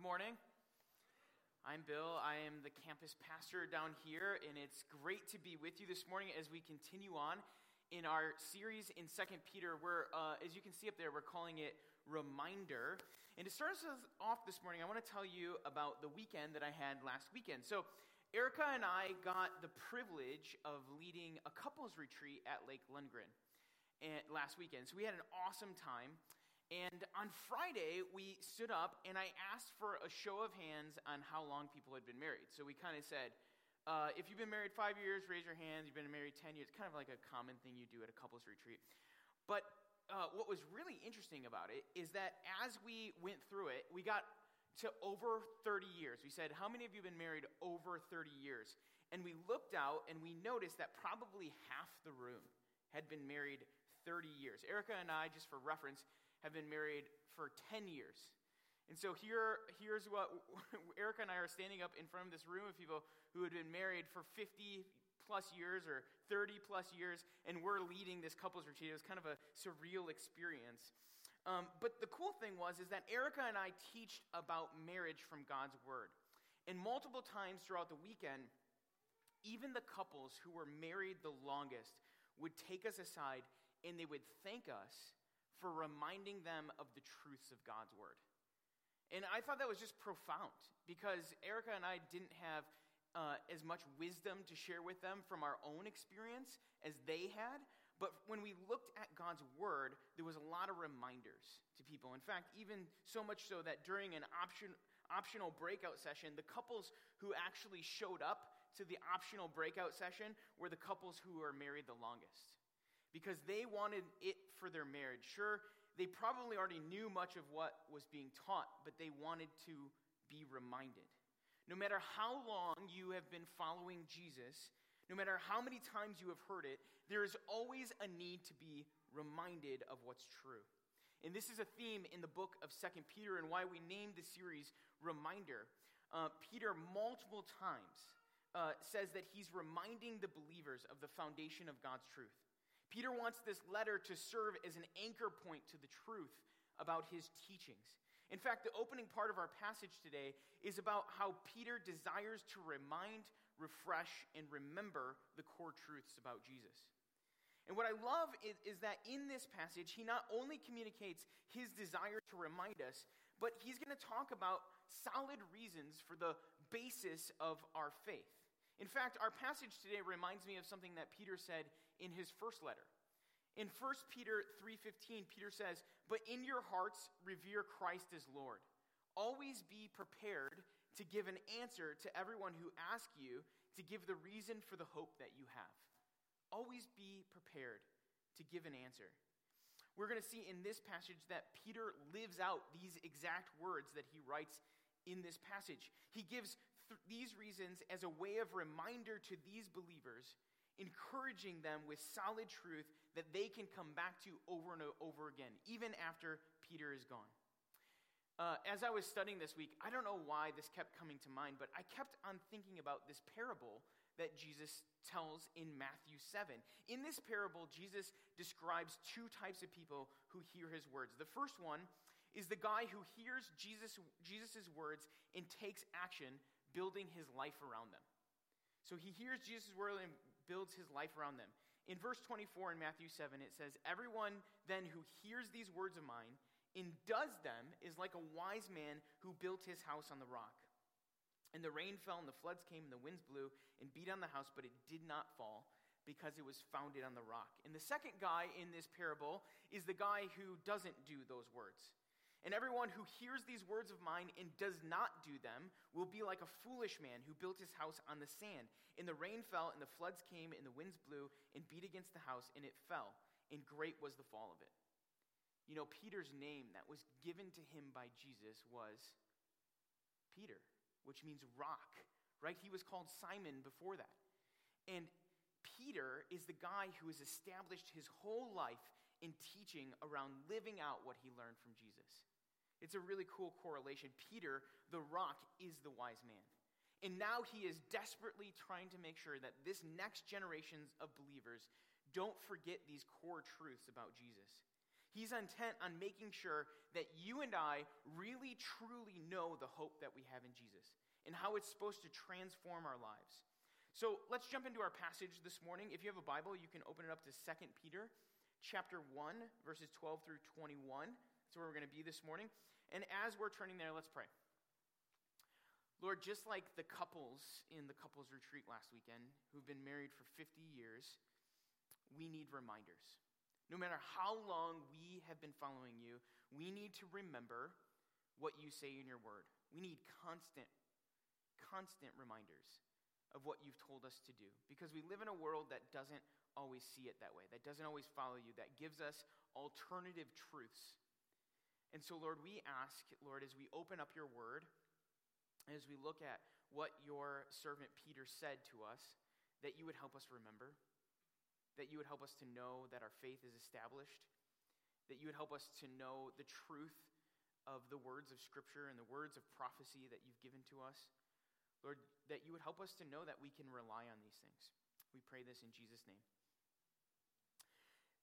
Good morning. I'm Bill. I am the campus pastor down here, and it's great to be with you this morning as we continue on in our series in Second Peter. Where, uh, as you can see up there, we're calling it Reminder. And to start us off this morning, I want to tell you about the weekend that I had last weekend. So, Erica and I got the privilege of leading a couples retreat at Lake Lundgren eh, last weekend. So, we had an awesome time. And on Friday, we stood up and I asked for a show of hands on how long people had been married. So we kind of said, uh, if you've been married five years, raise your hands. You've been married 10 years. It's Kind of like a common thing you do at a couples retreat. But uh, what was really interesting about it is that as we went through it, we got to over 30 years. We said, How many of you have been married over 30 years? And we looked out and we noticed that probably half the room had been married 30 years. Erica and I, just for reference, have been married for 10 years. And so here, here's what Erica and I are standing up in front of this room of people who had been married for 50 plus years or 30 plus years, and we're leading this couples retreat. It was kind of a surreal experience. Um, but the cool thing was is that Erica and I teach about marriage from God's word. And multiple times throughout the weekend, even the couples who were married the longest would take us aside and they would thank us for reminding them of the truths of God's word. And I thought that was just profound because Erica and I didn't have uh, as much wisdom to share with them from our own experience as they had. But when we looked at God's word, there was a lot of reminders to people. In fact, even so much so that during an option, optional breakout session, the couples who actually showed up to the optional breakout session were the couples who were married the longest because they wanted it for their marriage. Sure, they probably already knew much of what was being taught, but they wanted to be reminded. No matter how long you have been following Jesus, no matter how many times you have heard it, there is always a need to be reminded of what's true. And this is a theme in the book of Second Peter and why we named the series Reminder. Uh, Peter, multiple times, uh, says that he's reminding the believers of the foundation of God's truth. Peter wants this letter to serve as an anchor point to the truth about his teachings. In fact, the opening part of our passage today is about how Peter desires to remind, refresh, and remember the core truths about Jesus. And what I love is, is, that in this passage, he not only communicates his desire to remind us, but he's going to talk about solid reasons for the basis of our faith. In fact, our passage today reminds me of something that Peter said in his first letter. In 1 Peter 3:15, Peter says, "But in your hearts revere Christ as Lord. Always be prepared to give an answer to everyone who asks you to give the reason for the hope that you have." Always be prepared to give an answer. We're going to see in this passage that Peter lives out these exact words that he writes in this passage. He gives th- these reasons as a way of reminder to these believers, encouraging them with solid truth that they can come back to over and over again, even after Peter is gone. Uh, as I was studying this week, I don't know why this kept coming to mind, but I kept on thinking about this parable that Jesus tells in Matthew 7. In this parable, Jesus describes two types of people who hear his words. The first one is the guy who hears Jesus' Jesus's words and takes action, building his life around them. So he hears Jesus' word and builds his life around them. In verse 24 in Matthew 7, it says, Everyone then who hears these words of mine and does them is like a wise man who built his house on the rock. And the rain fell, and the floods came, and the winds blew and beat on the house, but it did not fall because it was founded on the rock. And the second guy in this parable is the guy who doesn't do those words. And everyone who hears these words of mine and does not do them will be like a foolish man who built his house on the sand. And the rain fell, and the floods came, and the winds blew and beat against the house, and it fell. And great was the fall of it. You know, Peter's name that was given to him by Jesus was Peter, which means rock, right? He was called Simon before that. And Peter is the guy who has established his whole life in teaching around living out what he learned from Jesus. It's a really cool correlation. Peter, the rock, is the wise man. And now he is desperately trying to make sure that this next generation of believers don't forget these core truths about Jesus. He's intent on making sure that you and I really truly know the hope that we have in Jesus and how it's supposed to transform our lives. So let's jump into our passage this morning. If you have a Bible, you can open it up to 2 Peter chapter 1, verses 12 through 21. That's where we're going to be this morning. And as we're turning there, let's pray. Lord, just like the couples in the couples retreat last weekend who've been married for 50 years, we need reminders. No matter how long we have been following you, we need to remember what you say in your word. We need constant, constant reminders of what you've told us to do because we live in a world that doesn't always see it that way, that doesn't always follow you, that gives us alternative truths. And so, Lord, we ask, Lord, as we open up your word, as we look at what your servant Peter said to us, that you would help us remember that you would help us to know that our faith is established, that you would help us to know the truth of the words of Scripture and the words of prophecy that you've given to us. Lord, that you would help us to know that we can rely on these things. We pray this in Jesus' name.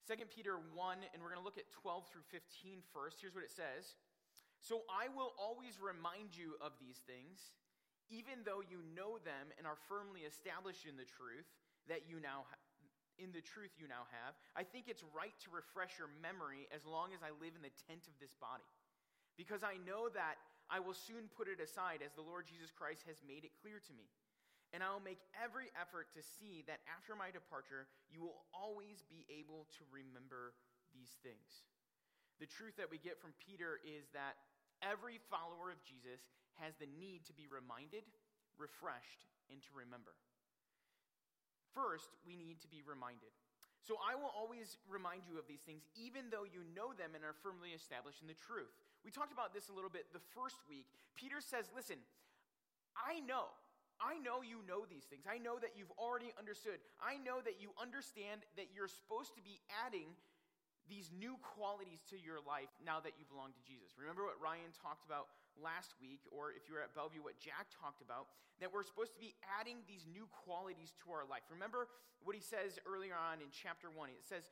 2 Peter 1, and we're going to look at 12 through 15 first. Here's what it says So I will always remind you of these things, even though you know them and are firmly established in the truth that you now have in the truth you now have, I think it's right to refresh your memory as long as I live in the tent of this body. Because I know that I will soon put it aside as the Lord Jesus Christ has made it clear to me. And I will make every effort to see that after my departure, you will always be able to remember these things. The truth that we get from Peter is that every follower of Jesus has the need to be reminded, refreshed, and to remember. First, we need to be reminded. So I will always remind you of these things, even though you know them and are firmly established in the truth. We talked about this a little bit the first week. Peter says, Listen, I know. I know you know these things. I know that you've already understood. I know that you understand that you're supposed to be adding these new qualities to your life now that you belong to Jesus. Remember what Ryan talked about last week, or if you were at Bellevue, what Jack talked about, that we're supposed to be adding these new qualities to our life. Remember what he says earlier on in chapter 1. It says,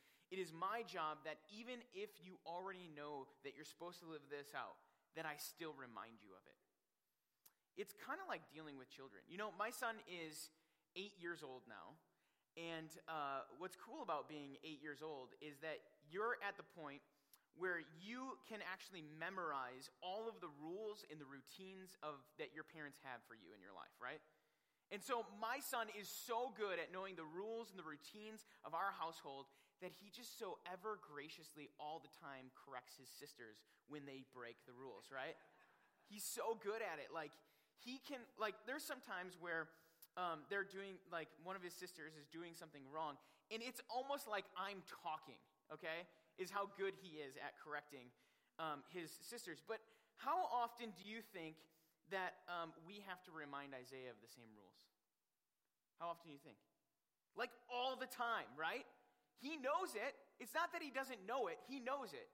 It is my job that even if you already know that you're supposed to live this out, that I still remind you of it. It's kind of like dealing with children. You know, my son is eight years old now. And uh, what's cool about being eight years old is that you're at the point where you can actually memorize all of the rules and the routines of that your parents have for you in your life, right? And so my son is so good at knowing the rules and the routines of our household that he just so ever graciously all the time corrects his sisters when they break the rules, right? He's so good at it. Like he can like there's some times where um, they're doing like one of his sisters is doing something wrong and it's almost like i'm talking okay is how good he is at correcting um, his sisters. But how often do you think that um, we have to remind Isaiah of the same rules? How often do you think? Like all the time, right? He knows it. It's not that he doesn't know it, he knows it.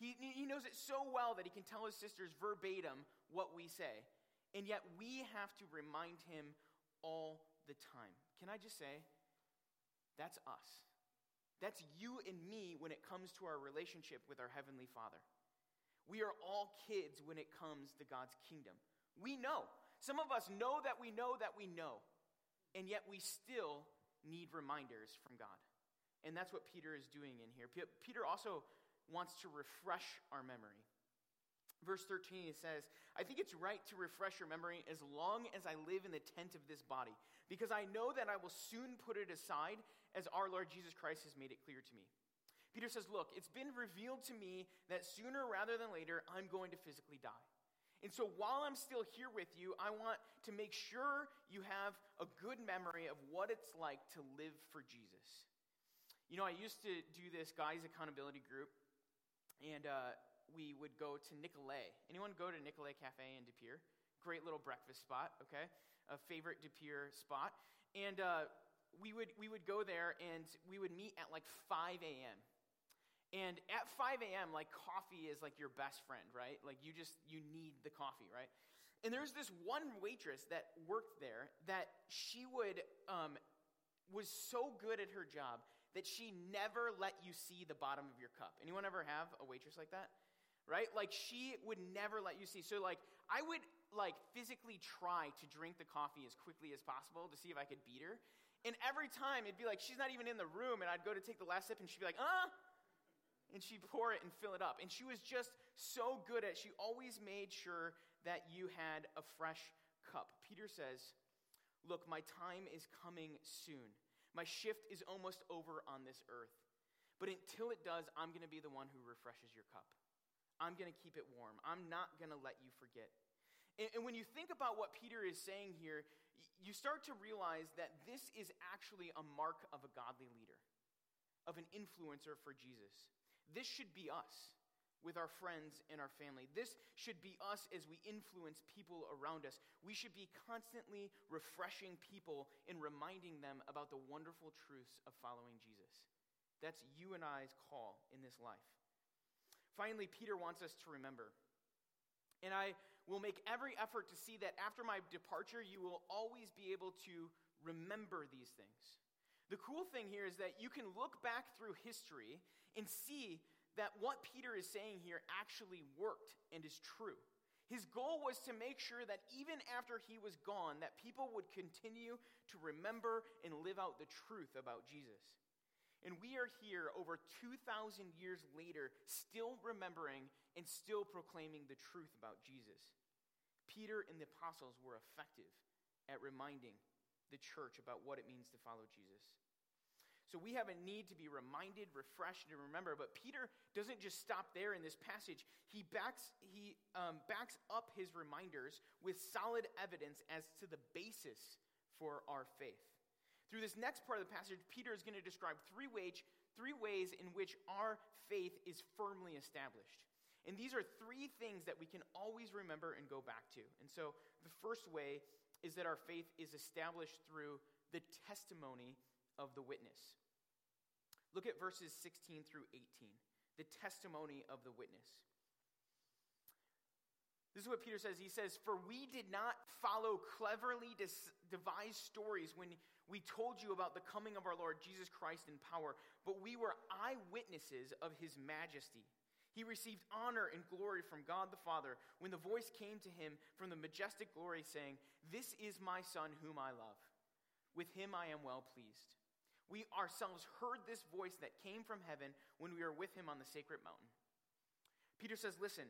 He, he knows it so well that he can tell his sisters verbatim what we say. And yet we have to remind him all the time. Can I just say, that's us. That's you and me when it comes to our relationship with our Heavenly Father. We are all kids when it comes to God's kingdom. We know. Some of us know that we know that we know, and yet we still need reminders from God. And that's what Peter is doing in here. Peter also wants to refresh our memory. Verse 13, it says, I think it's right to refresh your memory as long as I live in the tent of this body, because I know that I will soon put it aside as our Lord Jesus Christ has made it clear to me. Peter says, Look, it's been revealed to me that sooner rather than later, I'm going to physically die. And so while I'm still here with you, I want to make sure you have a good memory of what it's like to live for Jesus. You know, I used to do this guys' accountability group, and uh, we would go to Nicolet. Anyone go to Nicolet Cafe in De Pere? Great little breakfast spot, okay? A favorite De Pere spot. And uh, we, would, we would go there and we would meet at like 5 a.m. And at 5 a.m., like coffee is like your best friend, right? Like you just, you need the coffee, right? And there's this one waitress that worked there that she would, um, was so good at her job that she never let you see the bottom of your cup. Anyone ever have a waitress like that? Right? Like she would never let you see. So like I would like physically try to drink the coffee as quickly as possible to see if I could beat her. And every time it'd be like she's not even in the room and I'd go to take the last sip and she'd be like, "Uh." And she'd pour it and fill it up. And she was just so good at it. She always made sure that you had a fresh cup. Peter says, "Look, my time is coming soon." My shift is almost over on this earth. But until it does, I'm going to be the one who refreshes your cup. I'm going to keep it warm. I'm not going to let you forget. And, and, when you think about what Peter is saying here, you start to realize that this is actually a mark of a godly leader, of an influencer for Jesus. This should be us with our friends and our family. This should be us as we influence people around us. We should be constantly refreshing people and reminding them about the wonderful truths of following Jesus. That's you and I's call in this life. Finally, Peter wants us to remember. And I will make every effort to see that after my departure, you will always be able to remember these things. The cool thing here is that you can look back through history and see that what Peter is saying here actually worked and is true. His goal was to make sure that even after he was gone, that people would continue to remember and live out the truth about Jesus. And we are here over 2,000 years later, still remembering and still proclaiming the truth about Jesus. Peter and the apostles were effective at reminding the church about what it means to follow Jesus. So we have a need to be reminded, refreshed, and remember. But Peter doesn't just stop there in this passage. He backs, he, um, backs up his reminders with solid evidence as to the basis for our faith. Through this next part of the passage, Peter is going to describe three, wage, three ways in which our faith is firmly established. And these are three things that we can always remember and go back to. And so the first way is that our faith is established through the testimony of the witness. Look at verses 16 through 18, the testimony of the witness. This is what Peter says. He says, For we did not follow cleverly devised stories when we told you about the coming of our Lord Jesus Christ in power, but we were eyewitnesses of his majesty. He received honor and glory from God the Father when the voice came to him from the majestic glory, saying, This is my Son whom I love. With him I am well pleased we ourselves heard this voice that came from heaven when we were with him on the sacred mountain. Peter says, Listen,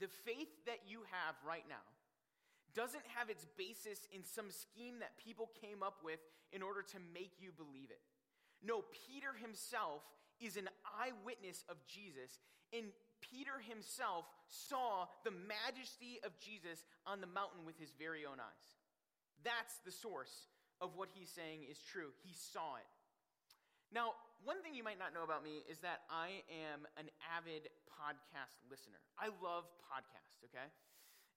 the faith that you have right now doesn't have its basis in some scheme that people came up with in order to make you believe it. No, Peter himself is an eyewitness of Jesus, and Peter himself saw the majesty of Jesus on the mountain with his very own eyes. That's the source of what he's saying is true. He saw it. Now, one thing you might not know about me is that I am an avid podcast listener. I love podcasts, okay?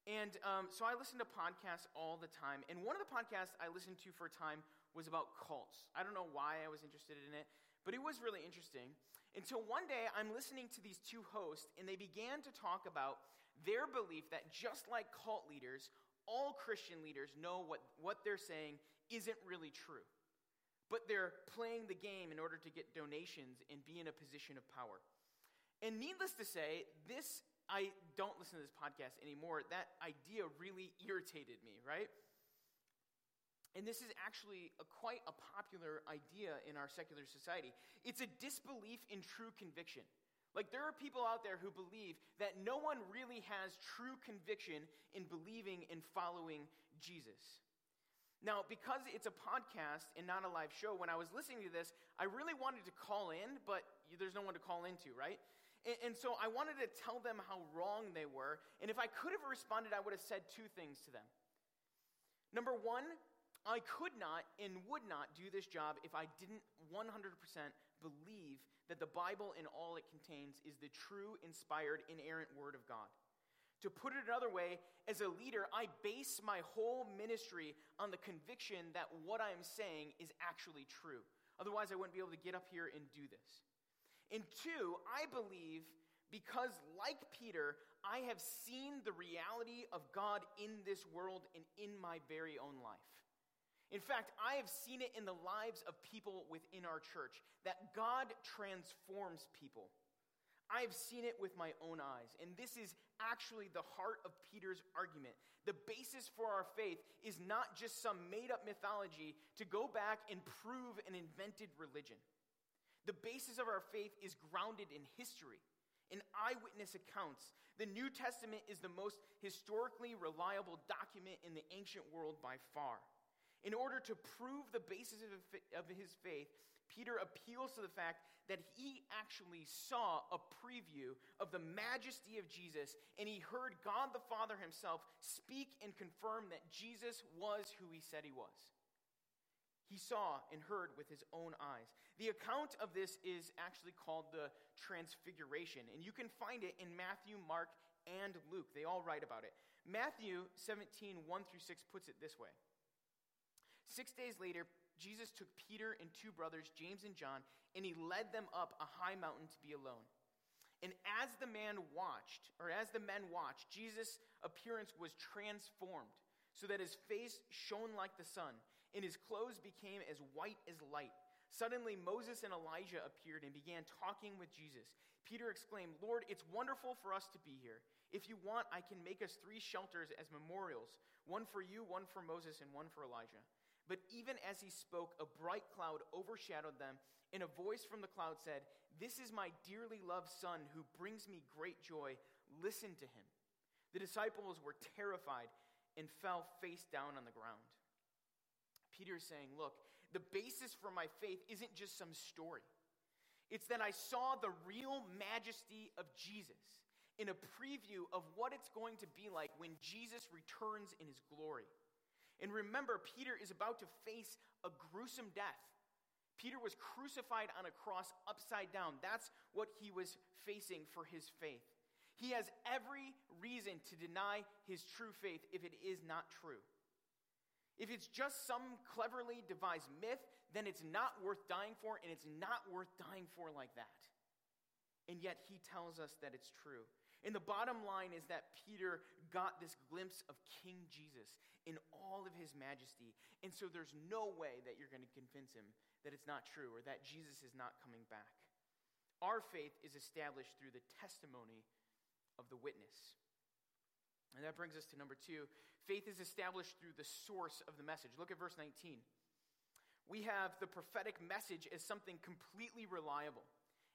And um, so I listen to podcasts all the time. And one of the podcasts I listened to for a time was about cults. I don't know why I was interested in it, but it was really interesting. Until one day I'm listening to these two hosts, and they began to talk about their belief that just like cult leaders, all Christian leaders know what, what they're saying isn't really true. But they're playing the game in order to get donations and be in a position of power. And needless to say, this, I don't listen to this podcast anymore. That idea really irritated me, right? And this is actually a, quite a popular idea in our secular society. It's a disbelief in true conviction. Like, there are people out there who believe that no one really has true conviction in believing and following Jesus. Now, because it's a podcast and not a live show, when I was listening to this, I really wanted to call in, but there's no one to call into, right? And, and, so I wanted to tell them how wrong they were. And if I could have responded, I would have said two things to them. Number one, I could not and would not do this job if I didn't 100% believe that the Bible and all it contains is the true, inspired, inerrant Word of God. To put it another way, as a leader, I base my whole ministry on the conviction that what I am saying is actually true. Otherwise, I wouldn't be able to get up here and do this. And two, I believe because, like Peter, I have seen the reality of God in this world and in my very own life. In fact, I have seen it in the lives of people within our church that God transforms people. I have seen it with my own eyes. And this is actually the heart of Peter's argument. The basis for our faith is not just some made up mythology to go back and prove an invented religion. The basis of our faith is grounded in history, in eyewitness accounts. The New Testament is the most historically reliable document in the ancient world by far. In order to prove the basis of his faith, Peter appeals to the fact that he actually saw a preview of the majesty of Jesus and he heard God the Father himself speak and confirm that Jesus was who he said he was. He saw and heard with his own eyes. The account of this is actually called the Transfiguration, and you can find it in Matthew, Mark, and Luke. They all write about it. Matthew 17, 1 through 6 puts it this way. Six days later, Jesus took Peter and two brothers, James and John, and he led them up a high mountain to be alone. And as the man watched, or as the men watched, Jesus' appearance was transformed, so that his face shone like the sun, and his clothes became as white as light. Suddenly, Moses and Elijah appeared and began talking with Jesus. Peter exclaimed, Lord, it's wonderful for us to be here. If you want, I can make us three shelters as memorials one for you, one for Moses, and one for Elijah. But even as he spoke, a bright cloud overshadowed them, and a voice from the cloud said, This is my dearly loved Son who brings me great joy. Listen to him. The disciples were terrified and fell face down on the ground. Peter is saying, Look, the basis for my faith isn't just some story. It's that I saw the real majesty of Jesus in a preview of what it's going to be like when Jesus returns in his glory. And remember, Peter is about to face a gruesome death. Peter was crucified on a cross upside down. That's what he was facing for his faith. He has every reason to deny his true faith if it is not true. If it's just some cleverly devised myth, then it's not worth dying for, and it's not worth dying for like that. And yet he tells us that it's true. And the bottom line is that Peter got this glimpse of King Jesus in all of his majesty. And so there's no way that you're going to convince him that it's not true or that Jesus is not coming back. Our faith is established through the testimony of the witness. And that brings us to number two. Faith is established through the source of the message. Look at verse 19. We have the prophetic message as something completely reliable,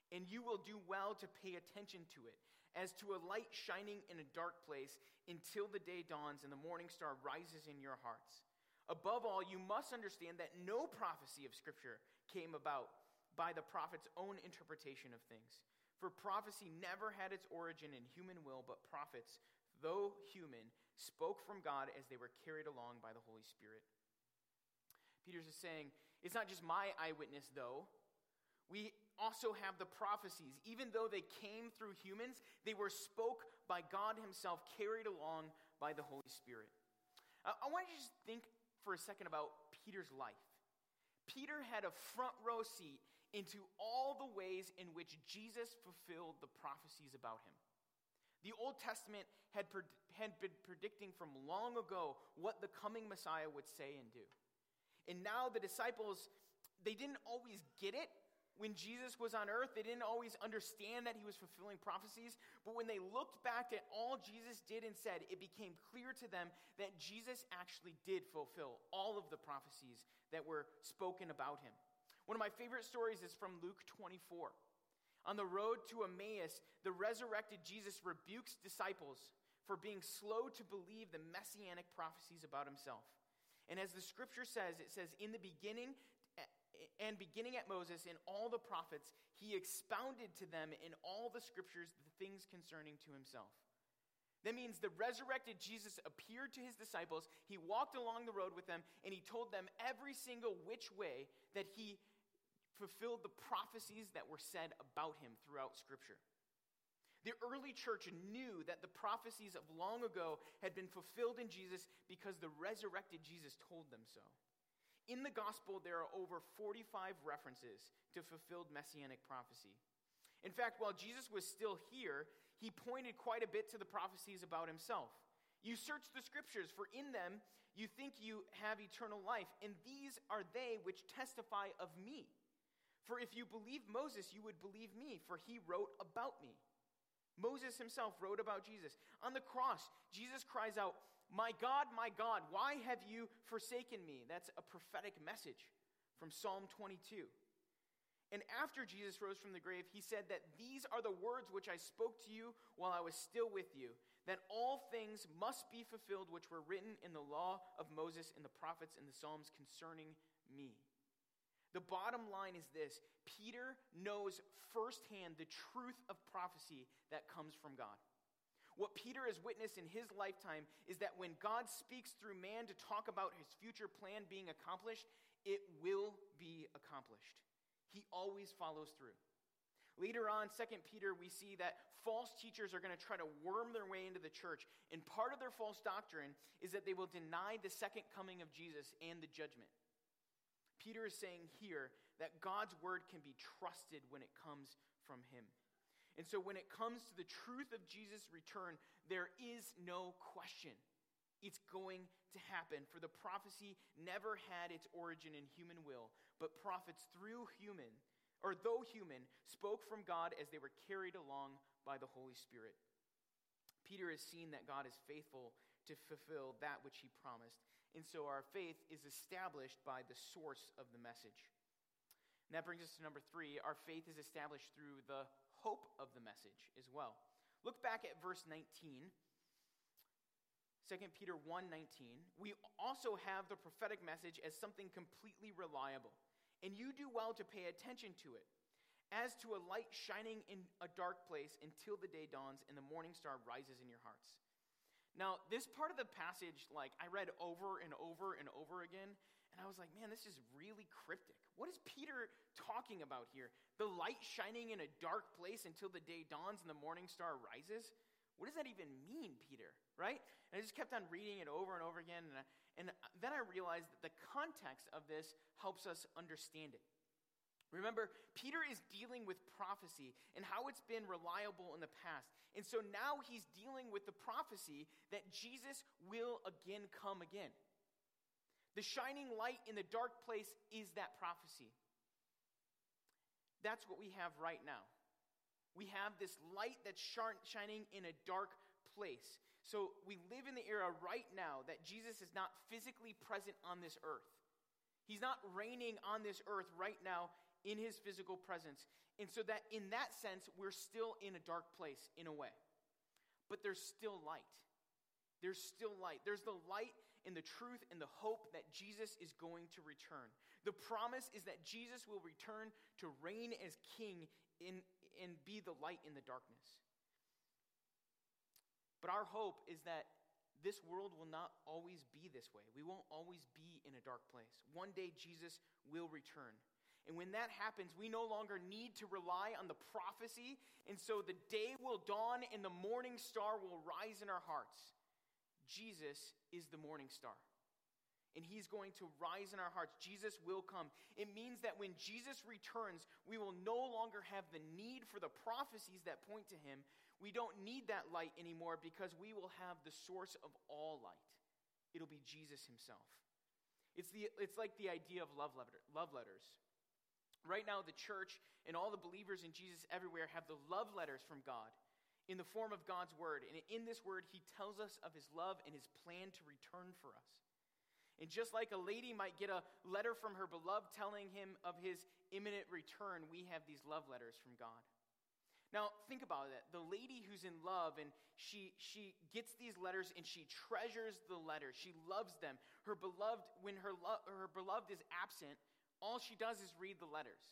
and you will do well to pay attention to it as to a light shining in a dark place until the day dawns and the morning star rises in your hearts. Above all, you must understand that no prophecy of Scripture came about by the prophet's own interpretation of things. For prophecy never had its origin in human will, but prophets, though human, spoke from God as they were carried along by the Holy Spirit. Peter's is saying, it's not just my eyewitness, though. We also have the prophecies. Even though they came through humans, they were spoke by God Himself, carried along by the Holy Spirit. I want you to just think for a second about Peter's life. Peter had a front row seat into all the ways in which Jesus fulfilled the prophecies about him. The Old Testament had, had been predicting from long ago what the coming Messiah would say and do. And now the disciples, they didn't always get it, when Jesus was on earth, they didn't always understand that he was fulfilling prophecies, but when they looked back at all Jesus did and said, it became clear to them that Jesus actually did fulfill all of the prophecies that were spoken about him. One of my favorite stories is from Luke 24. On the road to Emmaus, the resurrected Jesus rebukes disciples for being slow to believe the messianic prophecies about himself. And as the scripture says, it says, In the beginning, and beginning at Moses and all the prophets, he expounded to them in all the scriptures the things concerning to himself. That means the resurrected Jesus appeared to his disciples, he walked along the road with them, and he told them every single which way that he fulfilled the prophecies that were said about him throughout Scripture. The early church knew that the prophecies of long ago had been fulfilled in Jesus because the resurrected Jesus told them so. In the gospel, there are over 45 references to fulfilled messianic prophecy. In fact, while Jesus was still here, he pointed quite a bit to the prophecies about himself. You search the scriptures, for in them you think you have eternal life, and these are they which testify of me. For if you believe Moses, you would believe me, for he wrote about me. Moses himself wrote about Jesus. On the cross, Jesus cries out, My God, my God, why have you forsaken me? That's a prophetic message from Psalm 22. And after Jesus rose from the grave, he said that these are the words which I spoke to you while I was still with you, that all things must be fulfilled which were written in the law of Moses and the prophets and the Psalms concerning me. The bottom line is this Peter knows firsthand the truth of prophecy that comes from God. What Peter has witnessed in his lifetime is that when God speaks through man to talk about his future plan being accomplished, it will be accomplished. He always follows through. Later on, 2 Peter, we see that false teachers are going to try to worm their way into the church. And part of their false doctrine is that they will deny the second coming of Jesus and the judgment. Peter is saying here that God's word can be trusted when it comes from him. And so when it comes to the truth of Jesus' return, there is no question. It's going to happen, for the prophecy never had its origin in human will, but prophets through human, or though human, spoke from God as they were carried along by the Holy Spirit. Peter has seen that God is faithful to fulfill that which he promised. And so our faith is established by the source of the message. And that brings us to number three. Our faith is established through the hope of the message as well. Look back at verse 19. 2 Peter 1:19, we also have the prophetic message as something completely reliable, and you do well to pay attention to it, as to a light shining in a dark place until the day dawns and the morning star rises in your hearts. Now, this part of the passage, like, I read over and over and over again, and I was like, man, this is really cryptic. What is Peter talking about here? The light shining in a dark place until the day dawns and the morning star rises? What does that even mean, Peter? Right? And I just kept on reading it over and over again, and, I, and then I realized that the context of this helps us understand it. Remember, Peter is dealing with prophecy and how it's been reliable in the past. And so now he's dealing with the prophecy that Jesus will again come again. The shining light in the dark place is that prophecy. That's what we have right now. We have this light that's shining in a dark place. So we live in the era right now that Jesus is not physically present on this earth. He's not reigning on this earth right now in his physical presence. And so that in that sense, we're still in a dark place in a way. But there's still light. There's still light. There's the light and the truth and the hope that Jesus is going to return. The promise is that Jesus will return to reign as king in, and be the light in the darkness. But our hope is that this world will not always be this way. We won't always be in a dark place. One day, Jesus will return. And when that happens, we no longer need to rely on the prophecy. And so the day will dawn and the morning star will rise in our hearts. Jesus is the morning star. And he's going to rise in our hearts. Jesus will come. It means that when Jesus returns, we will no longer have the need for the prophecies that point to him. We don't need that light anymore because we will have the source of all light. It'll be Jesus himself. It's, the, it's like the idea of love, letter, love letters. Right now, the church and all the believers in Jesus everywhere have the love letters from God in the form of God's word. And in this word, he tells us of his love and his plan to return for us. And just like a lady might get a letter from her beloved telling him of his imminent return, we have these love letters from God. Now, think about it. The lady who's in love and she, she gets these letters and she treasures the letters. She loves them. Her beloved, when her, lo- her beloved is absent, all she does is read the letters.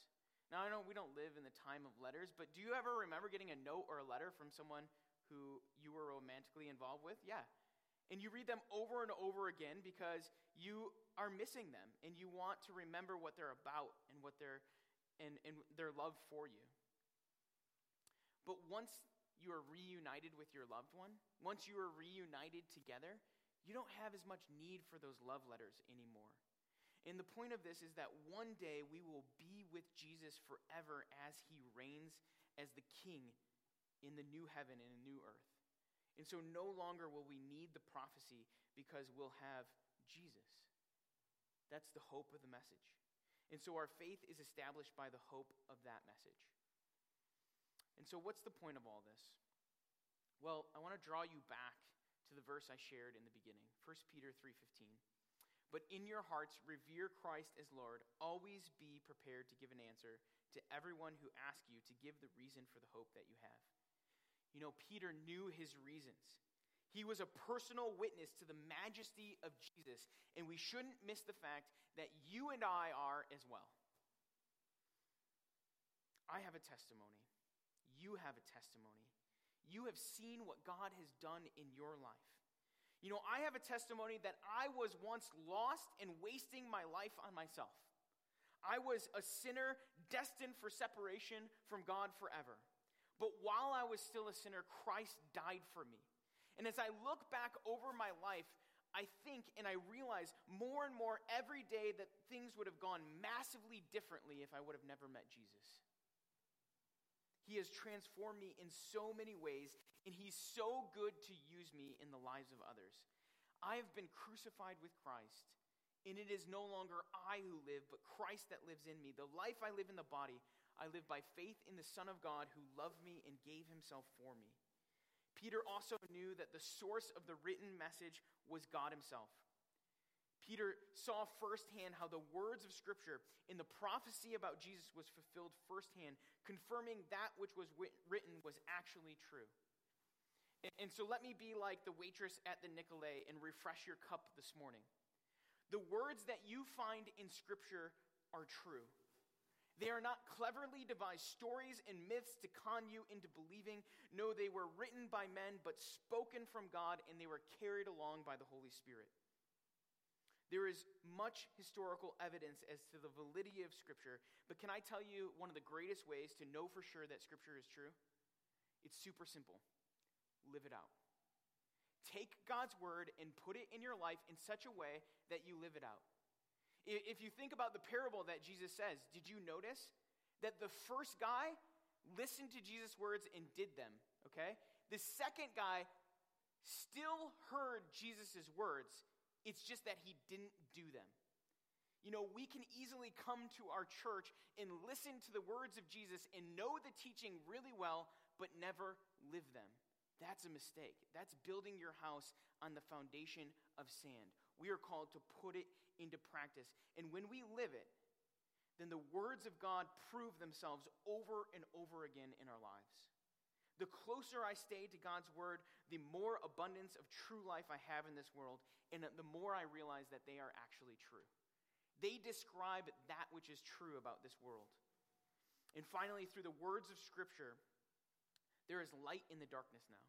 Now, I know we don't live in the time of letters, but do you ever remember getting a note or a letter from someone who you were romantically involved with? Yeah. And you read them over and over again because you are missing them and you want to remember what they're about and what their and, and their love for you. But once you are reunited with your loved one, once you are reunited together, you don't have as much need for those love letters anymore. And the point of this is that one day we will be with Jesus forever as he reigns as the king in the new heaven and a new earth. And so no longer will we need the prophecy because we'll have Jesus. That's the hope of the message. And so our faith is established by the hope of that message. And so what's the point of all this? Well, I want to draw you back to the verse I shared in the beginning, 1 Peter 3:15. But in your hearts revere Christ as Lord. Always be prepared to give an answer to everyone who asks you to give the reason for the hope that you have. You know, Peter knew his reasons. He was a personal witness to the majesty of Jesus, and we shouldn't miss the fact that you and I are as well. I have a testimony. You have a testimony. You have seen what God has done in your life. You know, I have a testimony that I was once lost and wasting my life on myself. I was a sinner destined for separation from God forever. But while I was still a sinner, Christ died for me. And as I look back over my life, I think and I realize more and more every day that things would have gone massively differently if I would have never met Jesus. He has transformed me in so many ways, and He's so good to use me in the lives of others. I have been crucified with Christ, and it is no longer I who live, but Christ that lives in me. The life I live in the body, I live by faith in the Son of God who loved me and gave himself for me. Peter also knew that the source of the written message was God himself. Peter saw firsthand how the words of Scripture in the prophecy about Jesus was fulfilled firsthand, confirming that which was written was actually true. And, and so let me be like the waitress at the Nicolet and refresh your cup this morning. The words that you find in Scripture are true. They are not cleverly devised stories and myths to con you into believing. No, they were written by men, but spoken from God, and they were carried along by the Holy Spirit. There is much historical evidence as to the validity of Scripture, but can I tell you one of the greatest ways to know for sure that Scripture is true? It's super simple live it out. Take God's word and put it in your life in such a way that you live it out. If you think about the parable that Jesus says, did you notice that the first guy listened to Jesus' words and did them? Okay? The second guy still heard Jesus' words, it's just that he didn't do them. You know, we can easily come to our church and listen to the words of Jesus and know the teaching really well, but never live them. That's a mistake. That's building your house on the foundation of sand. We are called to put it into practice. And when we live it, then the words of God prove themselves over and over again in our lives. The closer I stay to God's word, the more abundance of true life I have in this world, and the more I realize that they are actually true. They describe that which is true about this world. And finally, through the words of Scripture, there is light in the darkness now.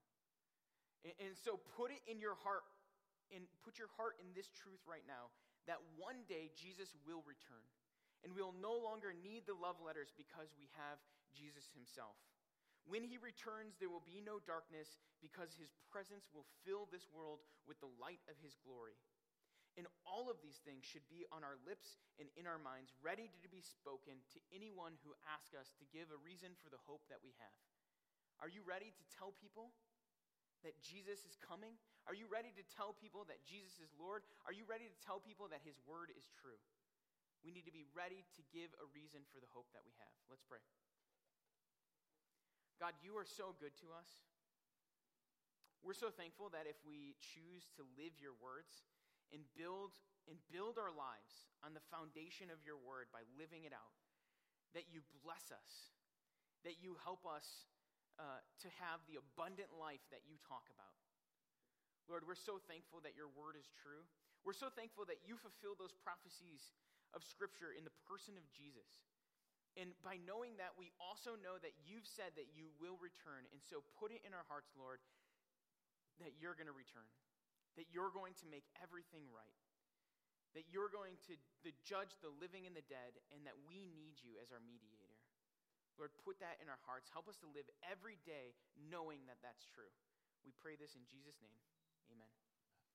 And, and so put it in your heart, and put your heart in this truth right now that one day Jesus will return. And we'll no longer need the love letters because we have Jesus himself. When he returns, there will be no darkness because his presence will fill this world with the light of his glory. And all of these things should be on our lips and in our minds, ready to be spoken to anyone who asks us to give a reason for the hope that we have. Are you ready to tell people that Jesus is coming? Are you ready to tell people that Jesus is Lord? Are you ready to tell people that His word is true? We need to be ready to give a reason for the hope that we have. Let's pray. God, you are so good to us. We're so thankful that if we choose to live your words and build and build our lives on the foundation of your word by living it out, that you bless us, that you help us uh, to have the abundant life that you talk about. Lord, we're so thankful that your word is true. We're so thankful that you fulfill those prophecies of Scripture in the person of Jesus. And by knowing that, we also know that you've said that you will return. And so put it in our hearts, Lord, that you're going to return, that you're going to make everything right, that you're going to the judge the living and the dead, and that we need you as our mediator. Lord, put that in our hearts. Help us to live every day knowing that that's true. We pray this in Jesus' name. Amen.